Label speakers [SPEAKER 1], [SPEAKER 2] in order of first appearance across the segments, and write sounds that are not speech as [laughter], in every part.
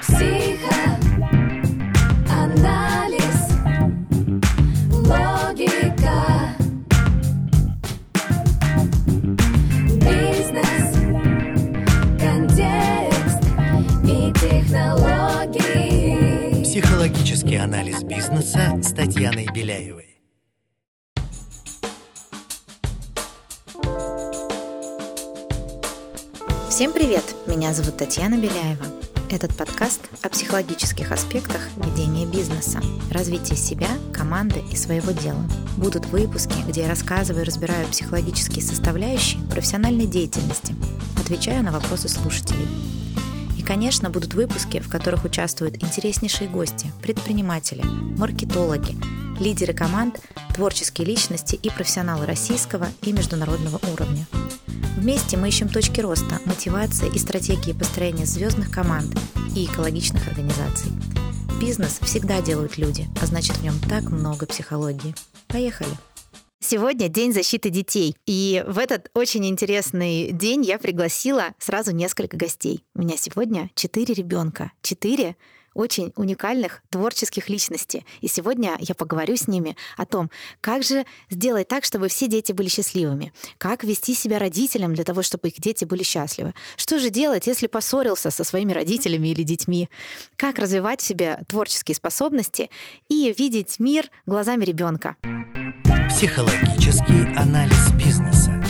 [SPEAKER 1] Психоанализ, логика, бизнес, контекст и технологии.
[SPEAKER 2] Психологический анализ бизнеса с Татьяной Беляевой.
[SPEAKER 3] Всем привет! Меня зовут Татьяна Беляева. Этот подкаст о психологических аспектах ведения бизнеса, развития себя, команды и своего дела. Будут выпуски, где я рассказываю и разбираю психологические составляющие профессиональной деятельности, отвечаю на вопросы слушателей. И, конечно, будут выпуски, в которых участвуют интереснейшие гости, предприниматели, маркетологи, лидеры команд, творческие личности и профессионалы российского и международного уровня. Вместе мы ищем точки роста, мотивации и стратегии построения звездных команд и экологичных организаций. Бизнес всегда делают люди, а значит в нем так много психологии. Поехали! Сегодня День защиты детей. И в этот очень интересный день я пригласила сразу несколько гостей. У меня сегодня четыре ребенка. Четыре очень уникальных творческих личностей. И сегодня я поговорю с ними о том, как же сделать так, чтобы все дети были счастливыми, как вести себя родителям для того, чтобы их дети были счастливы, что же делать, если поссорился со своими родителями или детьми, как развивать в себе творческие способности и видеть мир глазами ребенка.
[SPEAKER 2] Психологический анализ бизнеса.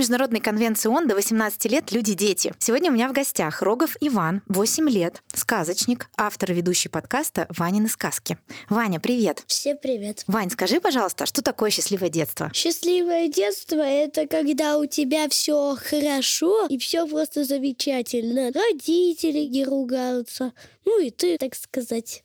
[SPEAKER 3] Международной конвенции ООН до 18 лет люди дети. Сегодня у меня в гостях Рогов Иван, 8 лет, сказочник, автор и ведущий подкаста «Ванины сказки». Ваня, привет.
[SPEAKER 4] Всем привет.
[SPEAKER 3] Вань, скажи, пожалуйста, что такое счастливое детство?
[SPEAKER 4] Счастливое детство это когда у тебя все хорошо и все просто замечательно. Родители не ругаются. Ну и ты, так сказать,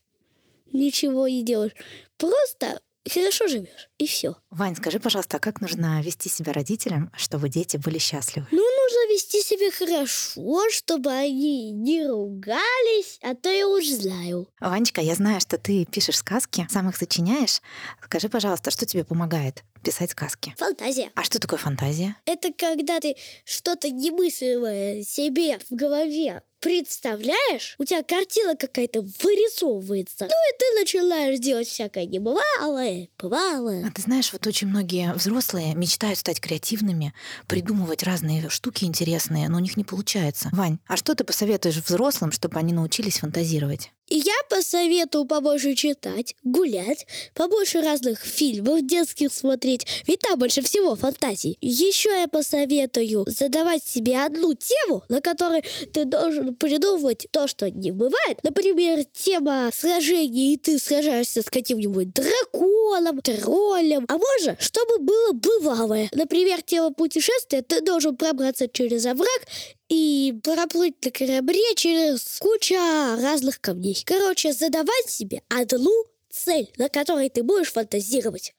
[SPEAKER 4] ничего не делаешь. Просто хорошо живешь, и все.
[SPEAKER 3] Вань, скажи, пожалуйста, а как нужно вести себя родителям, чтобы дети были счастливы?
[SPEAKER 4] Ну, нужно вести себя хорошо, чтобы они не ругались, а то я уж знаю.
[SPEAKER 3] Ванечка, я знаю, что ты пишешь сказки, сам их сочиняешь. Скажи, пожалуйста, что тебе помогает писать сказки?
[SPEAKER 4] Фантазия.
[SPEAKER 3] А что такое фантазия?
[SPEAKER 4] Это когда ты что-то немыслимое себе в голове представляешь, у тебя картина какая-то вырисовывается. Ну и ты начинаешь делать всякое небывалое, бывалое.
[SPEAKER 3] А ты знаешь, вот очень многие взрослые мечтают стать креативными, придумывать разные штуки интересные, но у них не получается. Вань, а что ты посоветуешь взрослым, чтобы они научились фантазировать?
[SPEAKER 4] И я посоветую побольше читать, гулять, побольше разных фильмов детских смотреть, ведь там больше всего фантазий. Еще я посоветую задавать себе одну тему, на которой ты должен придумывать то, что не бывает. Например, тема сражений, и ты сражаешься с каким-нибудь драконом, троллем. А можно, чтобы было бывалое. Например, тема путешествия, ты должен пробраться через овраг и проплыть на корабле через кучу разных камней. Короче, задавать себе одну цель, на которой ты будешь фантазировать.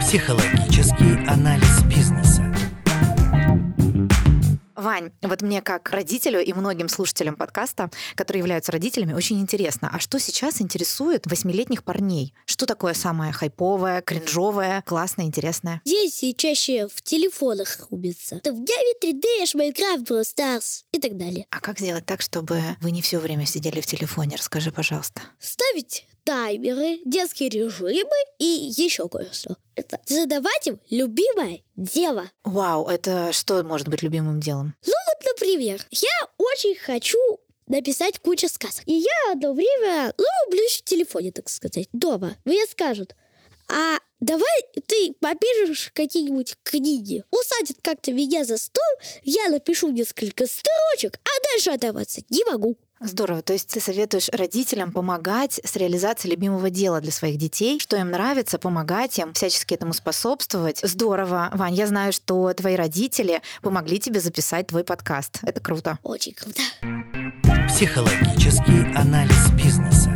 [SPEAKER 2] Психологический анализ бизнеса.
[SPEAKER 3] Вань, вот мне как родителю и многим слушателям подкаста, которые являются родителями, очень интересно, а что сейчас интересует восьмилетних парней? Что такое самое хайповое, кринжовое, классное, интересное?
[SPEAKER 4] Дети чаще в телефонах рубятся. Это в Диави 3D, Майнкрафт, Brawl Stars и так далее.
[SPEAKER 3] А как сделать так, чтобы вы не все время сидели в телефоне? Расскажи, пожалуйста.
[SPEAKER 4] Ставить таймеры, детские режимы и еще кое-что. Это задавать им любимое дело.
[SPEAKER 3] Вау, это что может быть любимым делом?
[SPEAKER 4] Ну вот, например, я очень хочу написать кучу сказок. И я одно время ну, рублюсь в телефоне, так сказать, дома. Мне скажут, а давай ты попишешь какие-нибудь книги. Усадят как-то меня за стол, я напишу несколько строчек, а дальше отдаваться не могу.
[SPEAKER 3] Здорово. То есть ты советуешь родителям помогать с реализацией любимого дела для своих детей, что им нравится, помогать им, всячески этому способствовать. Здорово. Вань, я знаю, что твои родители помогли тебе записать твой подкаст. Это круто.
[SPEAKER 4] Очень круто.
[SPEAKER 2] Психологический анализ бизнеса.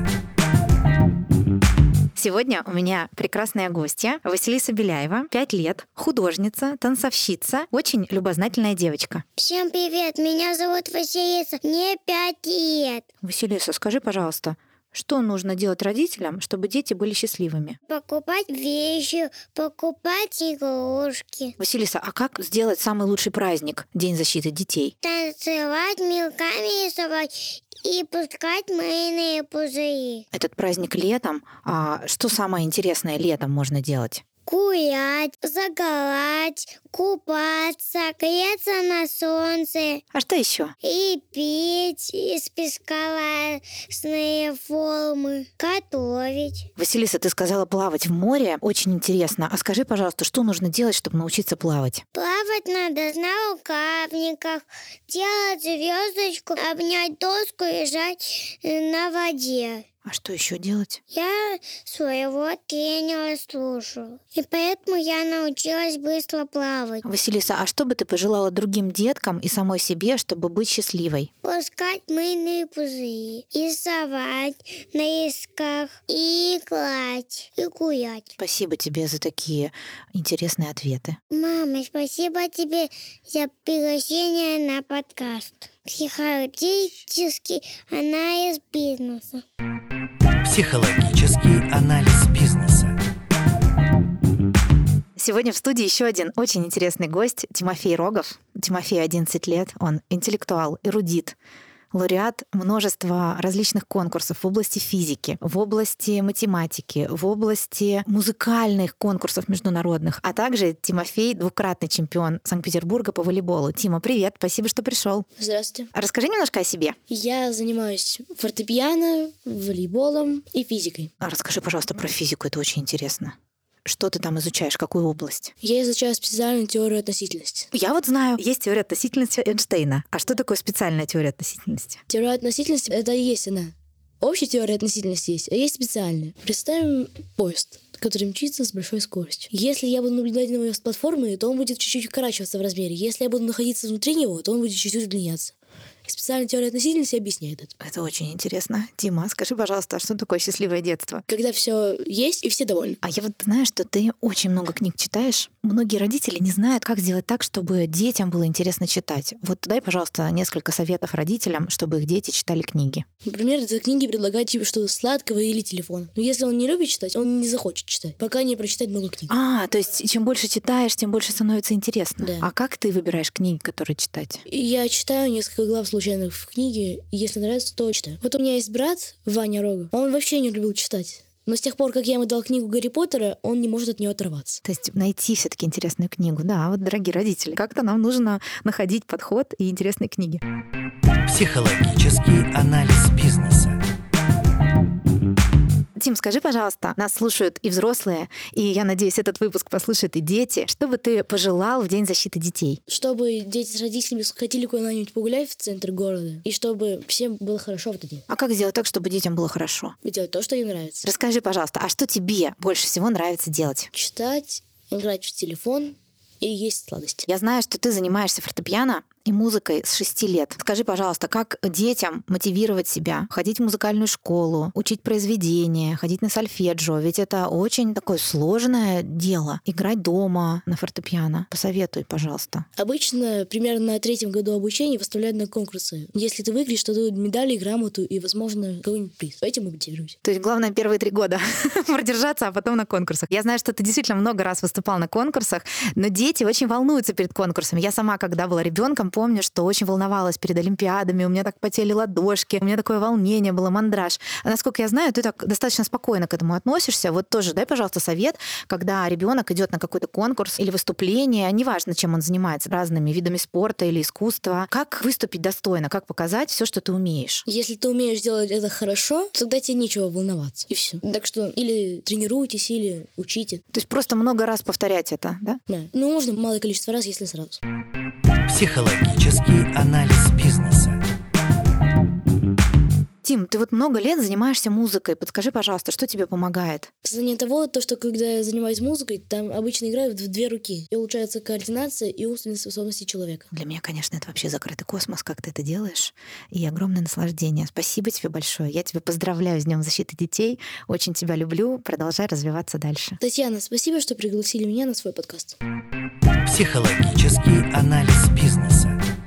[SPEAKER 3] Сегодня у меня прекрасная гостья Василиса Беляева, 5 лет, художница, танцовщица, очень любознательная девочка.
[SPEAKER 5] Всем привет, меня зовут Василиса, мне пять лет.
[SPEAKER 3] Василиса, скажи, пожалуйста, Что нужно делать родителям, чтобы дети были счастливыми?
[SPEAKER 5] Покупать вещи, покупать игрушки.
[SPEAKER 3] Василиса, а как сделать самый лучший праздник День защиты детей?
[SPEAKER 5] Танцевать, мелками рисовать и пускать мыльные пузыри.
[SPEAKER 3] Этот праздник летом. А что самое интересное летом можно делать?
[SPEAKER 5] Гулять, загорать, купаться, греться на солнце
[SPEAKER 3] А что еще?
[SPEAKER 5] и петь из песка разные формы, готовить.
[SPEAKER 3] Василиса, ты сказала плавать в море. Очень интересно. А скажи, пожалуйста, что нужно делать, чтобы научиться плавать?
[SPEAKER 5] Плавать надо на рукавниках, делать звездочку, обнять доску и лежать э, на воде.
[SPEAKER 3] А что еще делать?
[SPEAKER 5] Я своего тренера слушаю, и поэтому я научилась быстро плавать.
[SPEAKER 3] Василиса, а что бы ты пожелала другим деткам и самой себе, чтобы быть счастливой?
[SPEAKER 5] Пускать мыльные пузыри, рисовать на исках, и играть, и гулять.
[SPEAKER 3] Спасибо тебе за такие интересные ответы.
[SPEAKER 5] Мама, спасибо тебе за приглашение на подкаст. Психологический анализ бизнеса.
[SPEAKER 2] Психологический анализ бизнеса.
[SPEAKER 3] Сегодня в студии еще один очень интересный гость Тимофей Рогов. Тимофей 11 лет, он интеллектуал, эрудит, лауреат множества различных конкурсов в области физики, в области математики, в области музыкальных конкурсов международных, а также Тимофей двукратный чемпион Санкт-Петербурга по волейболу. Тима, привет, спасибо, что пришел.
[SPEAKER 6] Здравствуйте.
[SPEAKER 3] Расскажи немножко о себе.
[SPEAKER 6] Я занимаюсь фортепиано, волейболом и физикой.
[SPEAKER 3] А Расскажи, пожалуйста, про физику, это очень интересно. Что ты там изучаешь, какую область?
[SPEAKER 6] Я изучаю специальную теорию относительности.
[SPEAKER 3] Я вот знаю, есть теория относительности Эйнштейна. А что такое специальная теория относительности?
[SPEAKER 6] Теория относительности — это и есть она. Общая теория относительности есть, а есть специальная. Представим поезд, который мчится с большой скоростью. Если я буду наблюдать на него с платформы, то он будет чуть-чуть укорачиваться в размере. Если я буду находиться внутри него, то он будет чуть-чуть удлиняться. Специальная теория относительности объясняет это.
[SPEAKER 3] Это очень интересно. Дима, скажи, пожалуйста, что такое счастливое детство?
[SPEAKER 6] Когда все есть и все довольны.
[SPEAKER 3] А я вот знаю, что ты очень много книг читаешь. Многие родители не знают, как сделать так, чтобы детям было интересно читать. Вот дай, пожалуйста, несколько советов родителям, чтобы их дети читали книги.
[SPEAKER 6] Например, за книги предлагать типа что-то сладкого или телефон. Но если он не любит читать, он не захочет читать, пока не прочитать много книг.
[SPEAKER 3] А, то есть чем больше читаешь, тем больше становится интересно.
[SPEAKER 6] Да.
[SPEAKER 3] А как ты выбираешь книги, которые читать?
[SPEAKER 6] Я читаю несколько глав случайно в книге, если нравится, то читаю. Вот у меня есть брат, Ваня Рога, он вообще не любил читать. Но с тех пор, как я ему дал книгу Гарри Поттера, он не может от нее оторваться.
[SPEAKER 3] То есть найти все-таки интересную книгу. Да, вот, дорогие родители, как-то нам нужно находить подход и интересные книги.
[SPEAKER 2] Психологический анализ бизнеса.
[SPEAKER 3] Тим, скажи, пожалуйста, нас слушают и взрослые, и я надеюсь, этот выпуск послушают и дети. Что бы ты пожелал в День защиты детей?
[SPEAKER 6] Чтобы дети с родителями сходили куда-нибудь погулять в центр города, и чтобы всем было хорошо в этот день.
[SPEAKER 3] А как сделать так, чтобы детям было хорошо?
[SPEAKER 6] Делать то, что им нравится.
[SPEAKER 3] Расскажи, пожалуйста, а что тебе больше всего нравится делать?
[SPEAKER 6] Читать, играть в телефон и есть сладости.
[SPEAKER 3] Я знаю, что ты занимаешься фортепиано и музыкой с 6 лет. Скажи, пожалуйста, как детям мотивировать себя? Ходить в музыкальную школу, учить произведения, ходить на сольфеджио. Ведь это очень такое сложное дело. Играть дома на фортепиано. Посоветуй, пожалуйста.
[SPEAKER 6] Обычно примерно на третьем году обучения выставляют на конкурсы. Если ты выиграешь, то дают медали, грамоту и, возможно, какой-нибудь приз. Этим и мотивируюсь.
[SPEAKER 3] То есть главное первые три года [laughs] продержаться, а потом на конкурсах. Я знаю, что ты действительно много раз выступал на конкурсах, но дети очень волнуются перед конкурсами. Я сама, когда была ребенком, помню, что очень волновалась перед Олимпиадами, у меня так потели ладошки, у меня такое волнение было, мандраж. А насколько я знаю, ты так достаточно спокойно к этому относишься. Вот тоже дай, пожалуйста, совет, когда ребенок идет на какой-то конкурс или выступление, неважно, чем он занимается, разными видами спорта или искусства, как выступить достойно, как показать все, что ты умеешь.
[SPEAKER 6] Если ты умеешь делать это хорошо, тогда тебе нечего волноваться. И все. Так что или тренируйтесь, или учите.
[SPEAKER 3] То есть просто много раз повторять это, да?
[SPEAKER 6] Да. Ну, можно малое количество раз, если сразу.
[SPEAKER 2] Психологический анализ бизнеса.
[SPEAKER 3] Тим, ты вот много лет занимаешься музыкой. Подскажи, пожалуйста, что тебе помогает?
[SPEAKER 6] Сознание того, то, что когда я занимаюсь музыкой, там обычно играют в две руки. И улучшается координация и умственные способности человека.
[SPEAKER 3] Для меня, конечно, это вообще закрытый космос, как ты это делаешь. И огромное наслаждение. Спасибо тебе большое. Я тебя поздравляю с Днем защиты детей. Очень тебя люблю. Продолжай развиваться дальше.
[SPEAKER 6] Татьяна, спасибо, что пригласили меня на свой подкаст.
[SPEAKER 2] Психологический анализ бизнеса.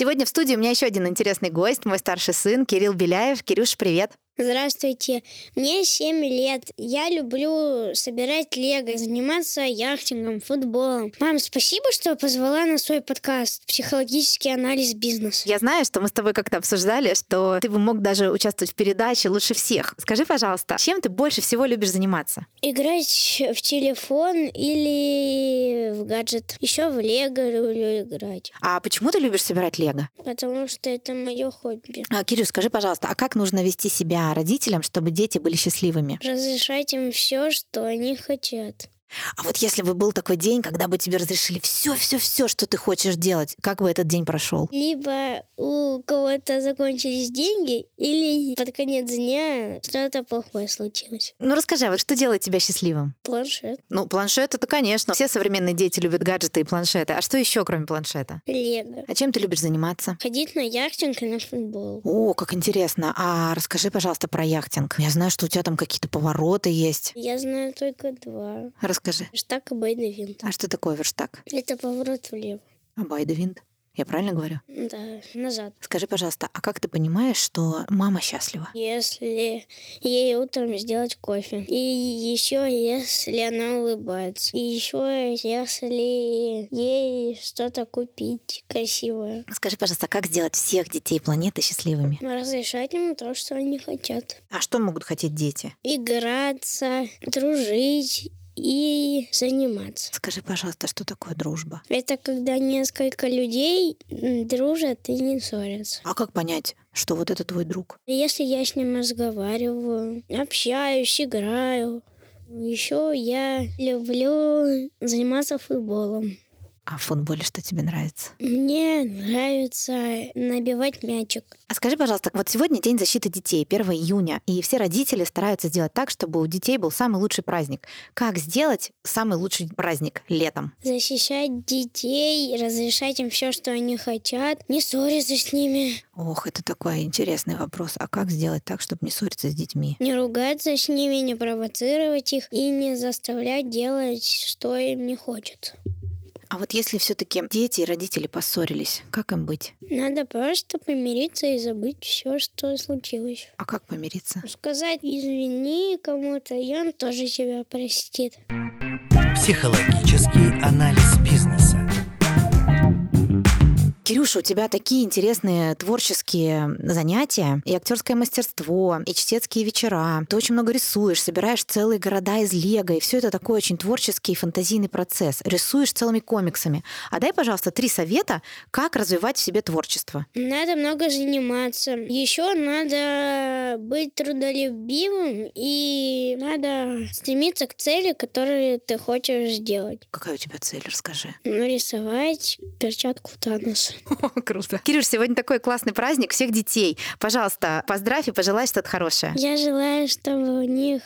[SPEAKER 3] Сегодня в студии у меня еще один интересный гость, мой старший сын Кирилл Беляев. Кирюш, привет.
[SPEAKER 7] Здравствуйте. Мне 7 лет. Я люблю собирать лего, заниматься яхтингом, футболом. Мам, спасибо, что позвала на свой подкаст «Психологический анализ бизнеса».
[SPEAKER 3] Я знаю, что мы с тобой как-то обсуждали, что ты бы мог даже участвовать в передаче лучше всех. Скажи, пожалуйста, чем ты больше всего любишь заниматься?
[SPEAKER 7] Играть в телефон или в гаджет. Еще в лего люблю играть,
[SPEAKER 3] А почему ты любишь собирать лего?
[SPEAKER 7] потому что это мое хобби.
[SPEAKER 3] А, Кирюш, скажи, пожалуйста, а как нужно вести себя родителям, чтобы дети были счастливыми?
[SPEAKER 7] Разрешать им все, что они хотят.
[SPEAKER 3] А вот если бы был такой день, когда бы тебе разрешили все, все, все, что ты хочешь делать, как бы этот день прошел?
[SPEAKER 7] Либо у кого-то закончились деньги, или под конец дня что-то плохое случилось.
[SPEAKER 3] Ну расскажи, а вот что делает тебя счастливым?
[SPEAKER 7] Планшет,
[SPEAKER 3] Ну, планшет это, конечно. Все современные дети любят гаджеты и планшеты. А что еще, кроме планшета?
[SPEAKER 7] лего.
[SPEAKER 3] А чем ты любишь заниматься?
[SPEAKER 7] Ходить на яхтинг и на футбол.
[SPEAKER 3] О, как интересно. А расскажи, пожалуйста, про яхтинг. Я знаю, что у тебя там какие-то повороты есть.
[SPEAKER 7] Я знаю только два.
[SPEAKER 3] Расскажи.
[SPEAKER 7] Штак и бейдевинт.
[SPEAKER 3] А что такое верштаг?
[SPEAKER 7] Это поворот влево.
[SPEAKER 3] А байдевинт? Я правильно говорю?
[SPEAKER 7] Да, назад.
[SPEAKER 3] Скажи, пожалуйста, а как ты понимаешь, что мама счастлива?
[SPEAKER 7] Если ей утром сделать кофе. И еще если она улыбается. И еще если ей что-то купить красивое.
[SPEAKER 3] Скажи, пожалуйста, как сделать всех детей планеты счастливыми?
[SPEAKER 7] Разрешать им то, что они хотят.
[SPEAKER 3] А что могут хотеть дети?
[SPEAKER 7] Играться, дружить и заниматься.
[SPEAKER 3] Скажи, пожалуйста, что такое дружба?
[SPEAKER 7] Это когда несколько людей дружат и не ссорятся.
[SPEAKER 3] А как понять, что вот это твой друг?
[SPEAKER 7] Если я с ним разговариваю, общаюсь, играю. Еще я люблю заниматься футболом.
[SPEAKER 3] А в футболе что тебе нравится?
[SPEAKER 7] Мне нравится набивать мячик.
[SPEAKER 3] А скажи, пожалуйста, вот сегодня День защиты детей, 1 июня, и все родители стараются сделать так, чтобы у детей был самый лучший праздник. Как сделать самый лучший праздник летом?
[SPEAKER 7] Защищать детей, разрешать им все, что они хотят, не ссориться с ними,
[SPEAKER 3] Ох, это такой интересный вопрос. А как сделать так, чтобы не ссориться с детьми?
[SPEAKER 7] не ругаться с ними, не провоцировать их и не заставлять делать, что им не хочется.
[SPEAKER 3] А вот если все-таки дети и родители поссорились, как им быть?
[SPEAKER 7] Надо просто помириться и забыть все, что случилось.
[SPEAKER 3] А как помириться?
[SPEAKER 7] Сказать извини кому-то, и он тоже тебя простит.
[SPEAKER 2] Психологический анализ бизнеса.
[SPEAKER 3] Кирюша, у тебя такие интересные творческие занятия, и актерское мастерство, и чтецкие вечера. Ты очень много рисуешь, собираешь целые города из лего, и все это такой очень творческий и фантазийный процесс. Рисуешь целыми комиксами. А дай, пожалуйста, три совета, как развивать в себе творчество.
[SPEAKER 7] Надо много заниматься. Еще надо быть трудолюбивым и надо стремиться к цели, которую ты хочешь сделать.
[SPEAKER 3] Какая у тебя цель, расскажи.
[SPEAKER 7] Нарисовать перчатку Таноса.
[SPEAKER 3] Круто. Кирюш, сегодня такой классный праздник всех детей. Пожалуйста, поздравь и пожелай что-то хорошее.
[SPEAKER 7] Я желаю, чтобы у них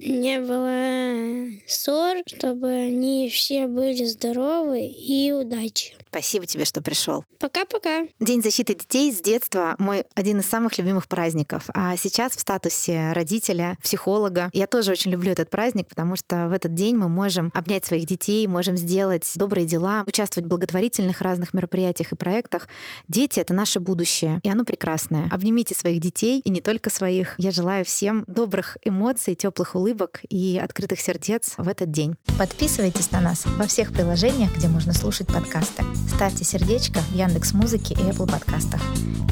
[SPEAKER 7] не было ссор, чтобы они все были здоровы и удачи.
[SPEAKER 3] Спасибо тебе, что пришел.
[SPEAKER 7] Пока-пока.
[SPEAKER 3] День защиты детей с детства мой один из самых любимых праздников. А сейчас в статусе родителя, психолога. Я тоже очень люблю этот праздник, потому что в этот день мы можем обнять своих детей, можем сделать добрые дела, участвовать в благотворительных разных мероприятиях и проектах. Дети — это наше будущее, и оно прекрасное. Обнимите своих детей, и не только своих. Я желаю всем добрых эмоций, теплых улыбок и открытых сердец в этот день. Подписывайтесь на нас во всех приложениях, где можно слушать подкасты. Ставьте сердечко в Яндекс Музыке и Apple подкастах.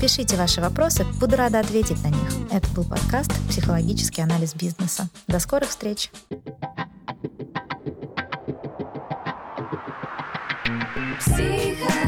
[SPEAKER 3] Пишите ваши вопросы, буду рада ответить на них. Это был подкаст «Психологический анализ бизнеса». До скорых встреч!
[SPEAKER 1] Психоанализ,